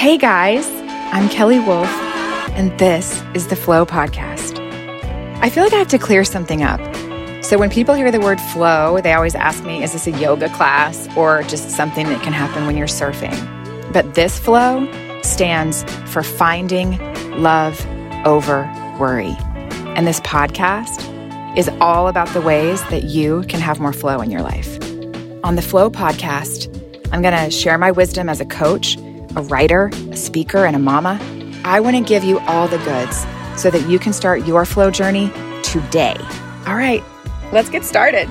Hey guys, I'm Kelly Wolf, and this is the Flow Podcast. I feel like I have to clear something up. So when people hear the word flow, they always ask me, is this a yoga class or just something that can happen when you're surfing? But this flow stands for finding love over worry. And this podcast is all about the ways that you can have more flow in your life. On the Flow podcast, I'm going to share my wisdom as a coach, a writer, a speaker, and a mama. I want to give you all the goods so that you can start your flow journey today. All right, let's get started.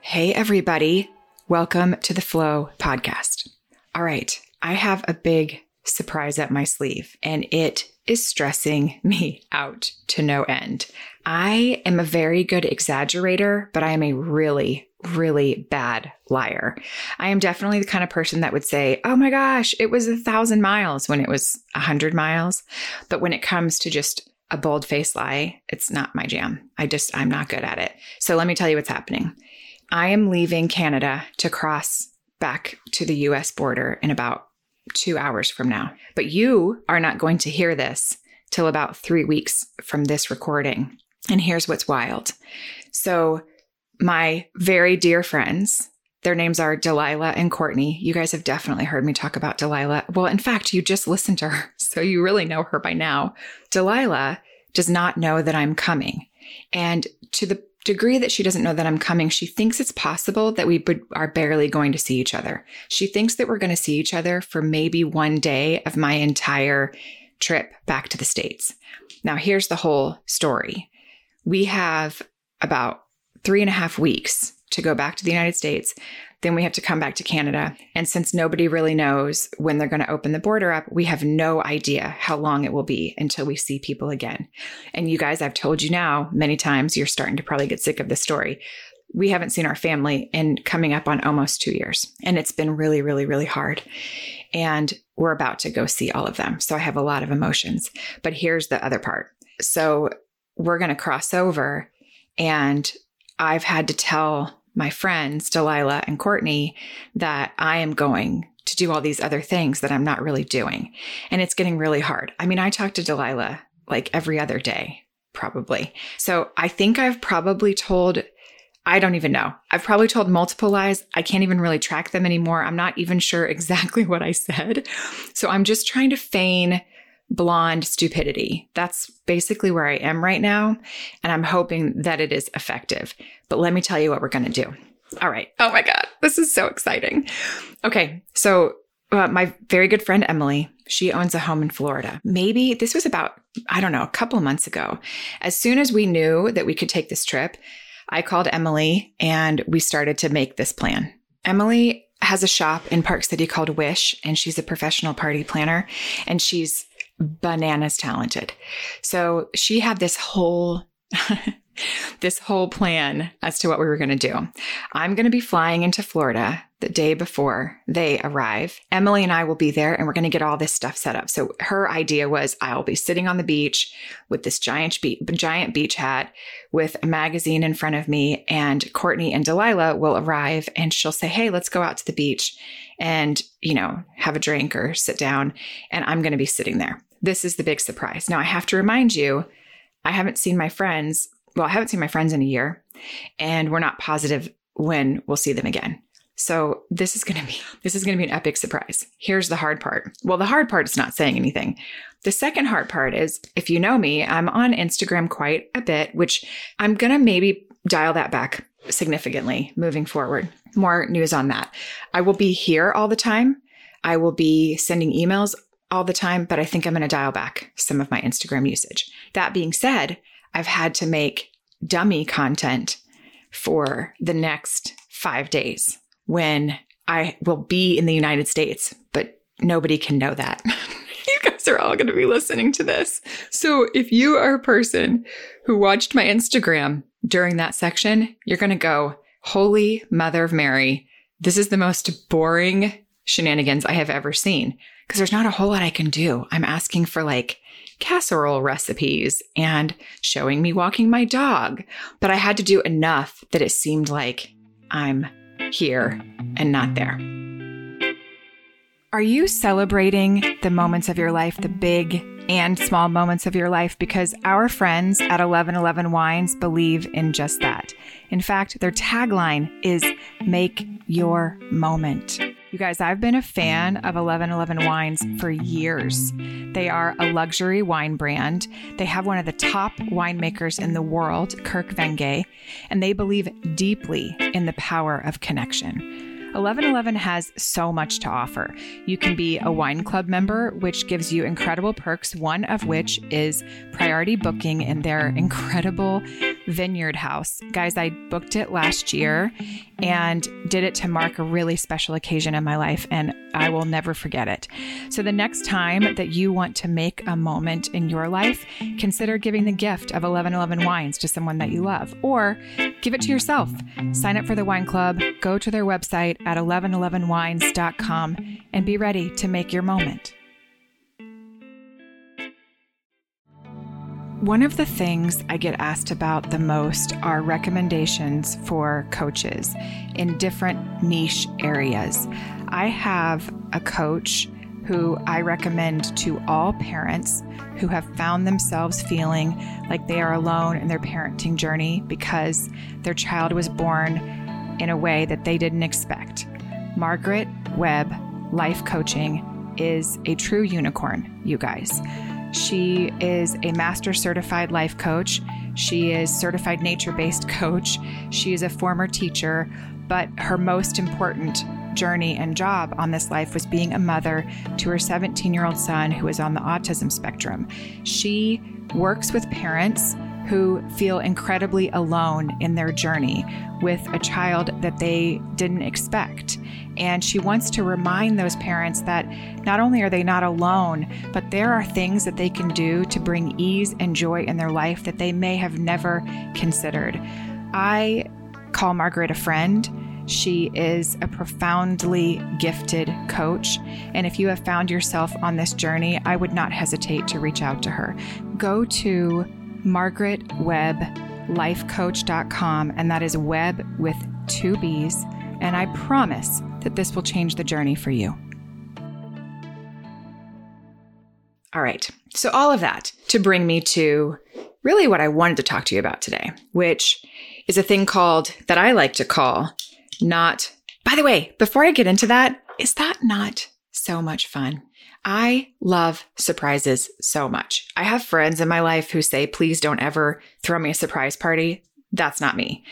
Hey, everybody. Welcome to the Flow podcast. All right, I have a big surprise up my sleeve, and it is stressing me out to no end. I am a very good exaggerator, but I am a really, really bad liar. I am definitely the kind of person that would say, oh my gosh, it was a thousand miles when it was a hundred miles. But when it comes to just a bold faced lie, it's not my jam. I just, I'm not good at it. So let me tell you what's happening. I am leaving Canada to cross back to the US border in about two hours from now. But you are not going to hear this till about three weeks from this recording. And here's what's wild. So, my very dear friends, their names are Delilah and Courtney. You guys have definitely heard me talk about Delilah. Well, in fact, you just listened to her, so you really know her by now. Delilah does not know that I'm coming. And to the degree that she doesn't know that I'm coming, she thinks it's possible that we are barely going to see each other. She thinks that we're going to see each other for maybe one day of my entire trip back to the States. Now, here's the whole story. We have about three and a half weeks to go back to the United States. Then we have to come back to Canada. And since nobody really knows when they're going to open the border up, we have no idea how long it will be until we see people again. And you guys, I've told you now many times, you're starting to probably get sick of this story. We haven't seen our family in coming up on almost two years. And it's been really, really, really hard. And we're about to go see all of them. So I have a lot of emotions. But here's the other part. So we're going to cross over, and I've had to tell my friends, Delilah and Courtney, that I am going to do all these other things that I'm not really doing. And it's getting really hard. I mean, I talk to Delilah like every other day, probably. So I think I've probably told, I don't even know. I've probably told multiple lies. I can't even really track them anymore. I'm not even sure exactly what I said. So I'm just trying to feign blonde stupidity. That's basically where I am right now. And I'm hoping that it is effective. But let me tell you what we're going to do. All right. Oh my God. This is so exciting. Okay. So, uh, my very good friend Emily, she owns a home in Florida. Maybe this was about, I don't know, a couple months ago. As soon as we knew that we could take this trip, I called Emily and we started to make this plan. Emily has a shop in Park City called Wish, and she's a professional party planner. And she's bananas talented. So she had this whole this whole plan as to what we were going to do. I'm going to be flying into Florida the day before they arrive. Emily and I will be there and we're going to get all this stuff set up. So her idea was I'll be sitting on the beach with this giant giant beach hat with a magazine in front of me and Courtney and Delilah will arrive and she'll say, "Hey, let's go out to the beach and, you know, have a drink or sit down." And I'm going to be sitting there. This is the big surprise. Now, I have to remind you, I haven't seen my friends. Well, I haven't seen my friends in a year, and we're not positive when we'll see them again. So this is going to be this is going to be an epic surprise. Here's the hard part. Well, the hard part is not saying anything. The second hard part is if you know me, I'm on Instagram quite a bit, which I'm going to maybe dial that back significantly moving forward. More news on that. I will be here all the time. I will be sending emails all the time, but I think I'm going to dial back some of my Instagram usage. That being said, I've had to make dummy content for the next five days when I will be in the United States, but nobody can know that. you guys are all going to be listening to this. So if you are a person who watched my Instagram during that section, you're going to go, Holy Mother of Mary, this is the most boring shenanigans I have ever seen because there's not a whole lot I can do. I'm asking for like casserole recipes and showing me walking my dog. But I had to do enough that it seemed like I'm here and not there. Are you celebrating the moments of your life, the big and small moments of your life? Because our friends at 1111 Wines believe in just that. In fact, their tagline is Make Your Moment. You guys, I've been a fan of 1111 Wines for years. They are a luxury wine brand. They have one of the top winemakers in the world, Kirk Venge, and they believe deeply in the power of connection. 1111 has so much to offer. You can be a wine club member, which gives you incredible perks, one of which is priority booking in their incredible vineyard house. Guys, I booked it last year and did it to mark a really special occasion in my life, and I will never forget it. So, the next time that you want to make a moment in your life, consider giving the gift of 1111 wines to someone that you love, or give it to yourself. Sign up for the wine club, go to their website at 1111wines.com, and be ready to make your moment. One of the things I get asked about the most are recommendations for coaches in different niche areas. I have a coach who I recommend to all parents who have found themselves feeling like they are alone in their parenting journey because their child was born in a way that they didn't expect. Margaret Webb Life Coaching is a true unicorn, you guys. She is a master certified life coach. She is certified nature-based coach. She is a former teacher, but her most important journey and job on this life was being a mother to her 17-year-old son who is on the autism spectrum. She works with parents who feel incredibly alone in their journey with a child that they didn't expect. And she wants to remind those parents that not only are they not alone, but there are things that they can do to bring ease and joy in their life that they may have never considered. I call Margaret a friend. She is a profoundly gifted coach. And if you have found yourself on this journey, I would not hesitate to reach out to her. Go to margaretwebblifecoach.com, and that is web with two B's. And I promise that this will change the journey for you. All right. So, all of that to bring me to really what I wanted to talk to you about today, which is a thing called that I like to call not. By the way, before I get into that, is that not so much fun? I love surprises so much. I have friends in my life who say, please don't ever throw me a surprise party. That's not me.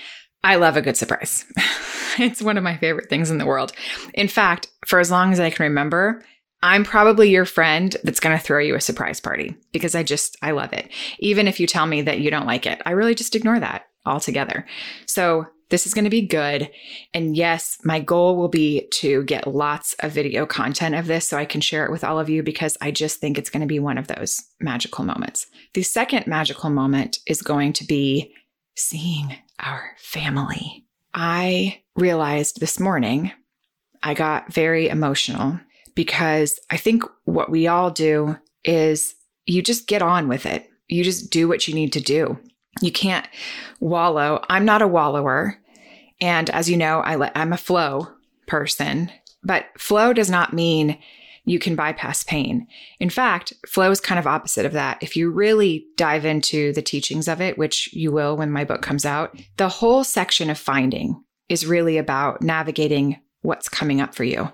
I love a good surprise. it's one of my favorite things in the world. In fact, for as long as I can remember, I'm probably your friend that's going to throw you a surprise party because I just, I love it. Even if you tell me that you don't like it, I really just ignore that altogether. So this is going to be good. And yes, my goal will be to get lots of video content of this so I can share it with all of you because I just think it's going to be one of those magical moments. The second magical moment is going to be seeing our family. I realized this morning I got very emotional because I think what we all do is you just get on with it. You just do what you need to do. You can't wallow. I'm not a wallower. And as you know, I I'm a flow person, but flow does not mean you can bypass pain. In fact, flow is kind of opposite of that. If you really dive into the teachings of it, which you will when my book comes out, the whole section of finding is really about navigating what's coming up for you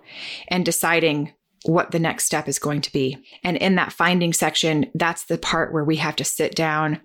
and deciding what the next step is going to be. And in that finding section, that's the part where we have to sit down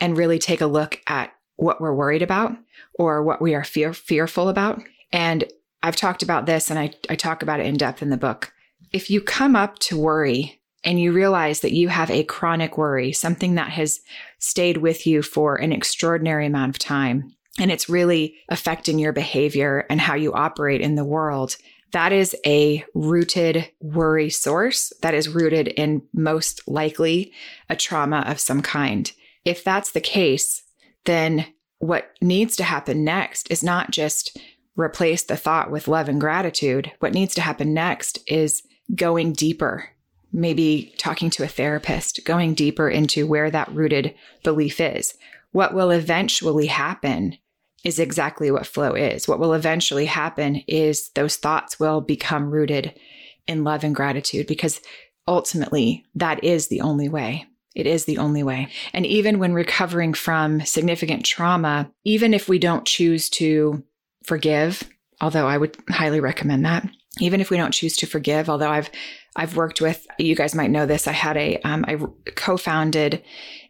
and really take a look at what we're worried about or what we are fear- fearful about. And I've talked about this and I, I talk about it in depth in the book. If you come up to worry and you realize that you have a chronic worry, something that has stayed with you for an extraordinary amount of time, and it's really affecting your behavior and how you operate in the world, that is a rooted worry source that is rooted in most likely a trauma of some kind. If that's the case, then what needs to happen next is not just replace the thought with love and gratitude. What needs to happen next is going deeper maybe talking to a therapist, going deeper into where that rooted belief is. What will eventually happen is exactly what flow is. What will eventually happen is those thoughts will become rooted in love and gratitude because ultimately that is the only way. It is the only way. And even when recovering from significant trauma, even if we don't choose to forgive, although I would highly recommend that, even if we don't choose to forgive, although I've I've worked with you guys might know this. I had a um, I co-founded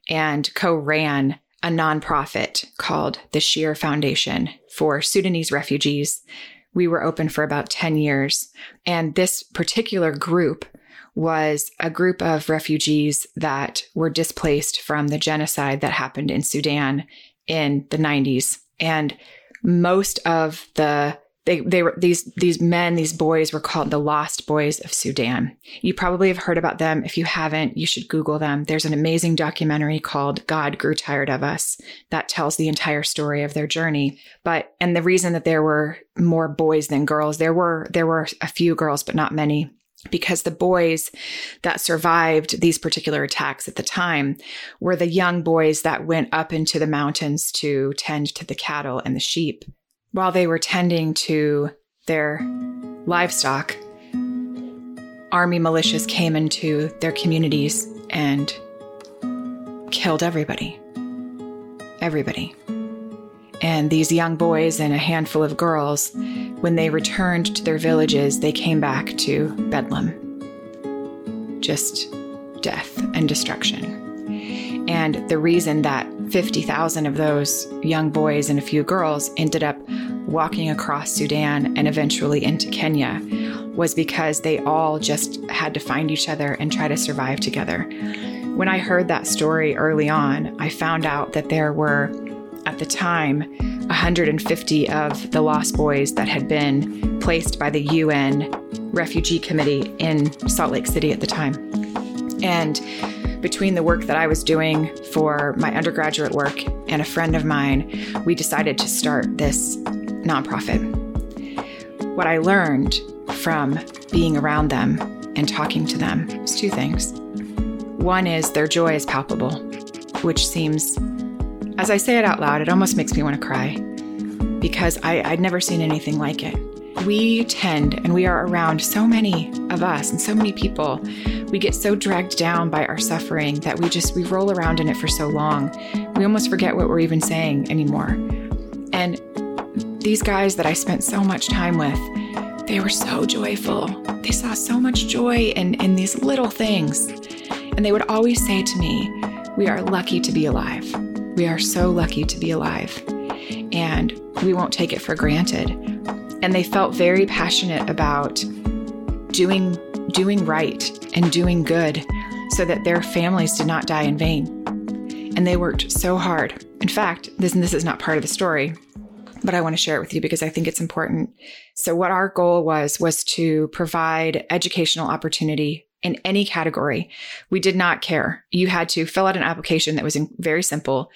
and co-ran a nonprofit called the Sheer Foundation for Sudanese refugees. We were open for about 10 years. And this particular group was a group of refugees that were displaced from the genocide that happened in Sudan in the 90s. And most of the they, they were these these men these boys were called the lost boys of sudan. You probably have heard about them. If you haven't you should google them. There's an amazing documentary called god grew tired of us that tells the entire story of their journey. But and the reason that there were more boys than girls there were there were a few girls but not many because the boys that survived these particular attacks at the time were the young boys that went up into the mountains to tend to the cattle and the sheep while they were tending to their livestock, army militias came into their communities and killed everybody. Everybody. And these young boys and a handful of girls, when they returned to their villages, they came back to Bedlam. Just death and destruction. And the reason that 50,000 of those young boys and a few girls ended up walking across Sudan and eventually into Kenya was because they all just had to find each other and try to survive together. When I heard that story early on, I found out that there were, at the time, 150 of the lost boys that had been placed by the UN Refugee Committee in Salt Lake City at the time. And between the work that I was doing for my undergraduate work and a friend of mine, we decided to start this nonprofit. What I learned from being around them and talking to them is two things. One is their joy is palpable, which seems, as I say it out loud, it almost makes me want to cry because I, I'd never seen anything like it. We tend, and we are around so many of us and so many people we get so dragged down by our suffering that we just we roll around in it for so long. We almost forget what we're even saying anymore. And these guys that i spent so much time with they were so joyful. They saw so much joy in, in these little things. And they would always say to me we are lucky to be alive we are so lucky to be alive and we won't take it for granted and they felt very passionate about doing doing right and doing good so that their families did not die in vain. And they worked so hard. In fact, this, this is not part of the story, but I want to share it with you because I think it's important. So what our goal was was to provide educational opportunity in any category. We did not care. You had to fill out an application that was very simple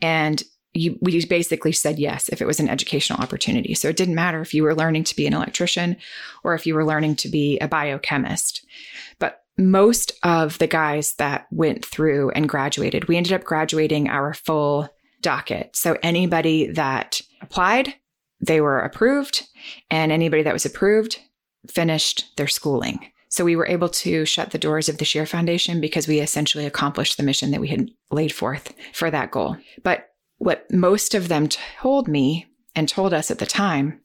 and you, we basically said yes if it was an educational opportunity. So it didn't matter if you were learning to be an electrician or if you were learning to be a biochemist. But most of the guys that went through and graduated, we ended up graduating our full docket. So anybody that applied, they were approved, and anybody that was approved finished their schooling. So we were able to shut the doors of the Sheer Foundation because we essentially accomplished the mission that we had laid forth for that goal. But what most of them told me and told us at the time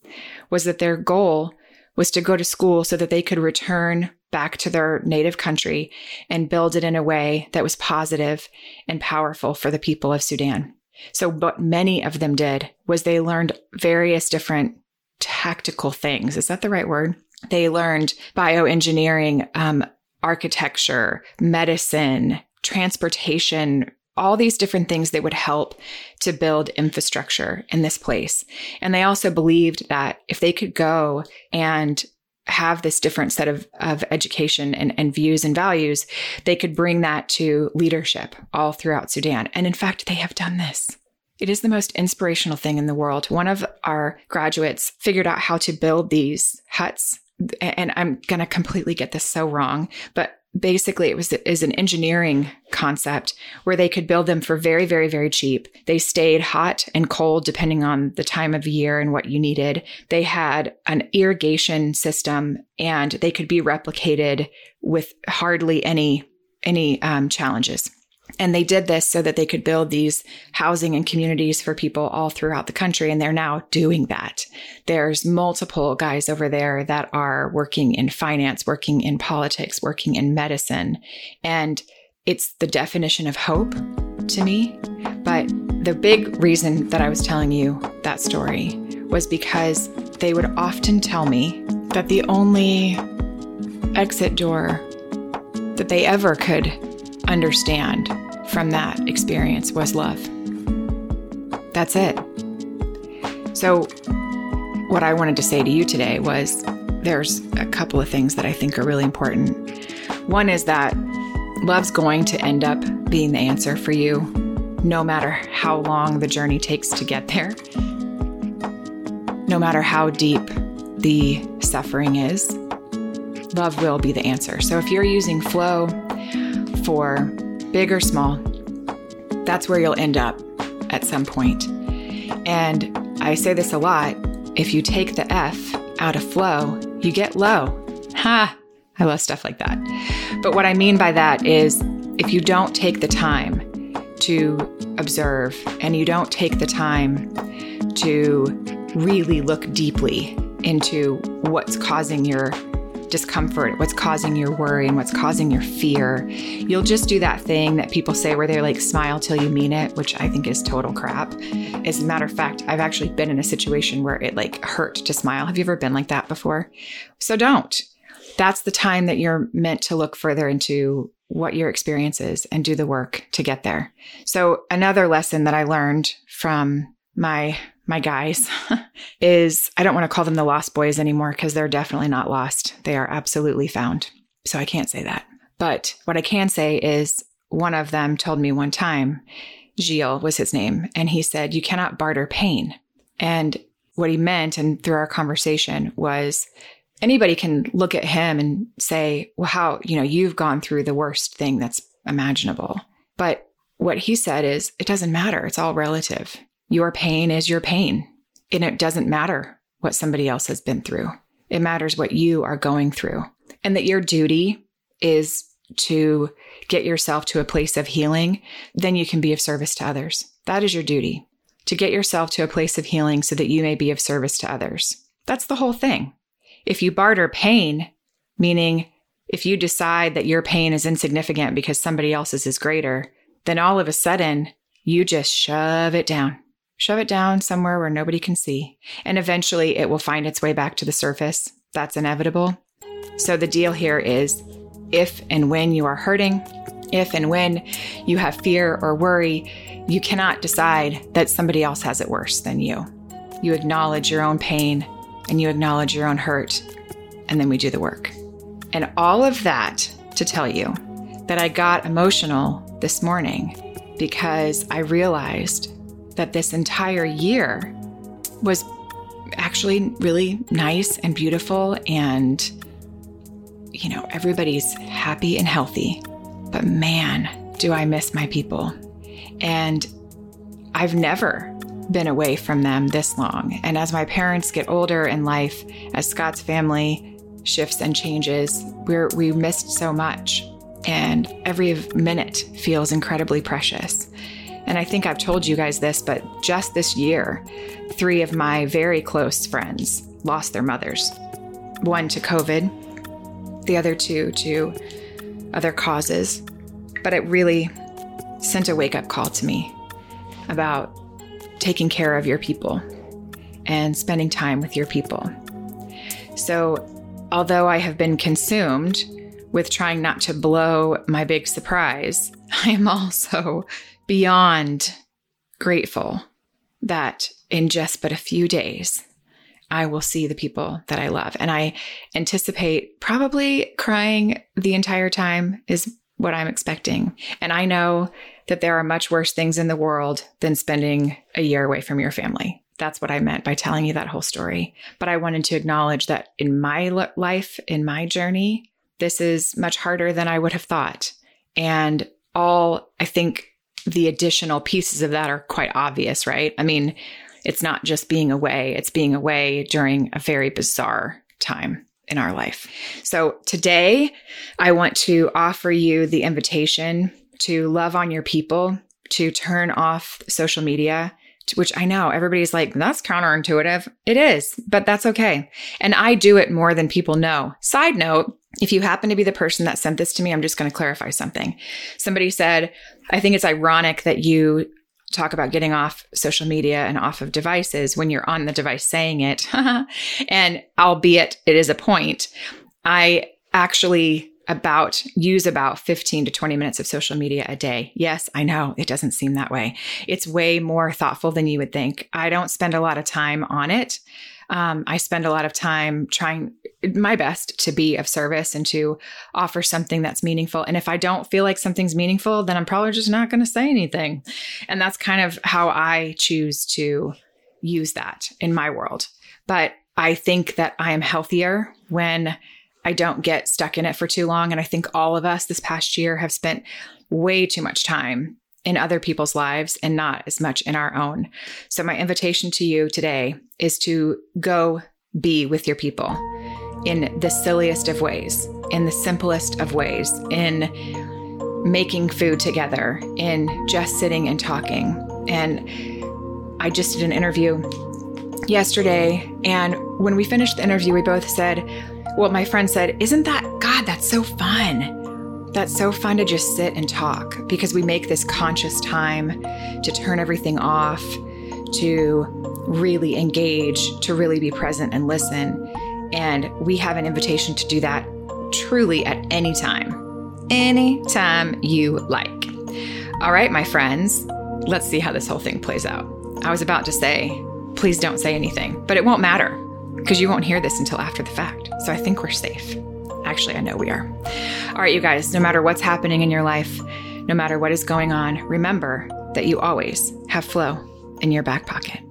was that their goal was to go to school so that they could return back to their native country and build it in a way that was positive and powerful for the people of Sudan. So, what many of them did was they learned various different tactical things. Is that the right word? They learned bioengineering, um, architecture, medicine, transportation, all these different things that would help to build infrastructure in this place. And they also believed that if they could go and have this different set of, of education and, and views and values, they could bring that to leadership all throughout Sudan. And in fact, they have done this. It is the most inspirational thing in the world. One of our graduates figured out how to build these huts. And I'm going to completely get this so wrong, but basically it was is an engineering concept where they could build them for very very very cheap. They stayed hot and cold depending on the time of year and what you needed. They had an irrigation system and they could be replicated with hardly any any um, challenges and they did this so that they could build these housing and communities for people all throughout the country. And they're now doing that. There's multiple guys over there that are working in finance, working in politics, working in medicine. And it's the definition of hope to me. But the big reason that I was telling you that story was because they would often tell me that the only exit door that they ever could understand from that experience was love. That's it. So, what I wanted to say to you today was there's a couple of things that I think are really important. One is that love's going to end up being the answer for you, no matter how long the journey takes to get there, no matter how deep the suffering is. Love will be the answer. So, if you're using flow for big or small, that's where you'll end up at some point. And I say this a lot if you take the F out of flow, you get low. Ha! I love stuff like that. But what I mean by that is if you don't take the time to observe and you don't take the time to really look deeply into what's causing your discomfort, what's causing your worry, and what's causing your fear, you'll just do that thing that people say where they're like, smile till you mean it, which I think is total crap. As a matter of fact, I've actually been in a situation where it like hurt to smile. Have you ever been like that before? So don't. That's the time that you're meant to look further into what your experience is and do the work to get there. So, another lesson that I learned from my my guys is I don't want to call them the lost boys anymore because they're definitely not lost. They are absolutely found. So I can't say that. But what I can say is one of them told me one time, Gilles was his name, and he said, You cannot barter pain. And what he meant, and through our conversation, was anybody can look at him and say, Well, how, you know, you've gone through the worst thing that's imaginable. But what he said is, It doesn't matter. It's all relative. Your pain is your pain. And it doesn't matter what somebody else has been through. It matters what you are going through. And that your duty is to get yourself to a place of healing, then you can be of service to others. That is your duty to get yourself to a place of healing so that you may be of service to others. That's the whole thing. If you barter pain, meaning if you decide that your pain is insignificant because somebody else's is greater, then all of a sudden you just shove it down shove it down somewhere where nobody can see, and eventually it will find its way back to the surface. That's inevitable. So the deal here is if and when you are hurting, if and when you have fear or worry, you cannot decide that somebody else has it worse than you. You acknowledge your own pain and you acknowledge your own hurt, and then we do the work. And all of that to tell you that I got emotional this morning because I realized that this entire year was actually really nice and beautiful and you know everybody's happy and healthy. But man do i miss my people. And i've never been away from them this long. And as my parents get older in life as scott's family shifts and changes we're we missed so much. And every minute feels incredibly precious and I think I've told you guys this, but just this year, three of my very close friends lost their mothers one to COVID, the other two to other causes. But it really sent a wake up call to me about taking care of your people and spending time with your people. So, although I have been consumed with trying not to blow my big surprise, I am also beyond grateful that in just but a few days, I will see the people that I love. And I anticipate probably crying the entire time, is what I'm expecting. And I know that there are much worse things in the world than spending a year away from your family. That's what I meant by telling you that whole story. But I wanted to acknowledge that in my life, in my journey, this is much harder than I would have thought. And all I think the additional pieces of that are quite obvious, right? I mean, it's not just being away, it's being away during a very bizarre time in our life. So today, I want to offer you the invitation to love on your people, to turn off social media, which I know everybody's like, that's counterintuitive. It is, but that's okay. And I do it more than people know. Side note, if you happen to be the person that sent this to me, I'm just going to clarify something. Somebody said, I think it's ironic that you talk about getting off social media and off of devices when you're on the device saying it. and albeit it is a point, I actually about use about 15 to 20 minutes of social media a day. Yes, I know it doesn't seem that way. It's way more thoughtful than you would think. I don't spend a lot of time on it. Um, I spend a lot of time trying my best to be of service and to offer something that's meaningful. And if I don't feel like something's meaningful, then I'm probably just not going to say anything. And that's kind of how I choose to use that in my world. But I think that I am healthier when I don't get stuck in it for too long. And I think all of us this past year have spent way too much time in other people's lives and not as much in our own. So, my invitation to you today is to go be with your people in the silliest of ways, in the simplest of ways, in making food together, in just sitting and talking. And I just did an interview yesterday. And when we finished the interview, we both said, Well, my friend said, Isn't that, God, that's so fun that's so fun to just sit and talk because we make this conscious time to turn everything off, to really engage, to really be present and listen. And we have an invitation to do that truly at any time, anytime you like. All right, my friends, let's see how this whole thing plays out. I was about to say, please don't say anything, but it won't matter because you won't hear this until after the fact. So I think we're safe. Actually, I know we are. All right, you guys, no matter what's happening in your life, no matter what is going on, remember that you always have flow in your back pocket.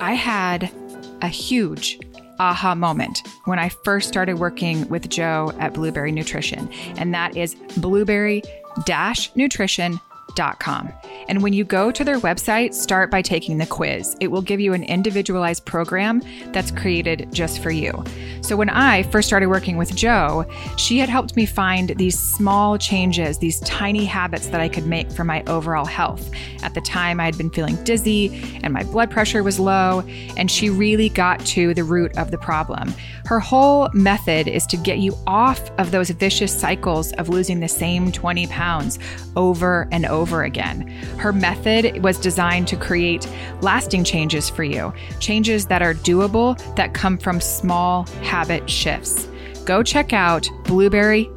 I had a huge aha moment when I first started working with Joe at Blueberry Nutrition, and that is blueberry nutrition and when you go to their website, start by taking the quiz. It will give you an individualized program that's created just for you. So when I first started working with Joe, she had helped me find these small changes, these tiny habits that I could make for my overall health. At the time, I had been feeling dizzy and my blood pressure was low, and she really got to the root of the problem. Her whole method is to get you off of those vicious cycles of losing the same 20 pounds over and over again. Her method was designed to create lasting changes for you, changes that are doable, that come from small habit shifts. Go check out blueberry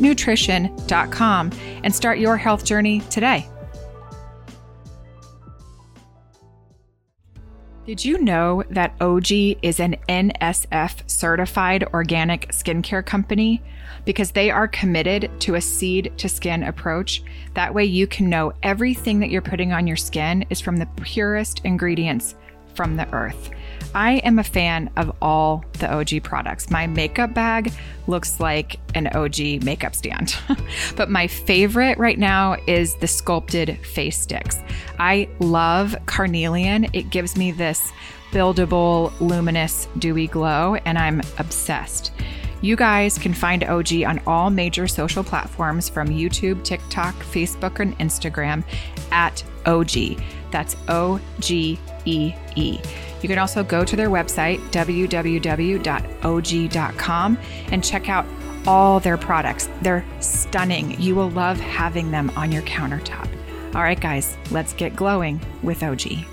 nutrition.com and start your health journey today. Did you know that OGee is an NSF certified organic skincare company? Because they are committed to a seed to skin approach. That way, you can know everything that you're putting on your skin is from the purest ingredients from the earth. I am a fan of all the OGee products. My makeup bag looks like an OGee makeup stand. but my favorite right now is the sculpted face sticks. I love carnelian. It gives me this buildable, luminous, dewy glow, and I'm obsessed. You guys can find OGee on all major social platforms from YouTube, TikTok, Facebook, and Instagram at OGee. That's O G E E. You can also go to their website, www.ogee.com, and check out all their products. They're stunning. You will love having them on your countertop. All right, guys, let's get glowing with OGee.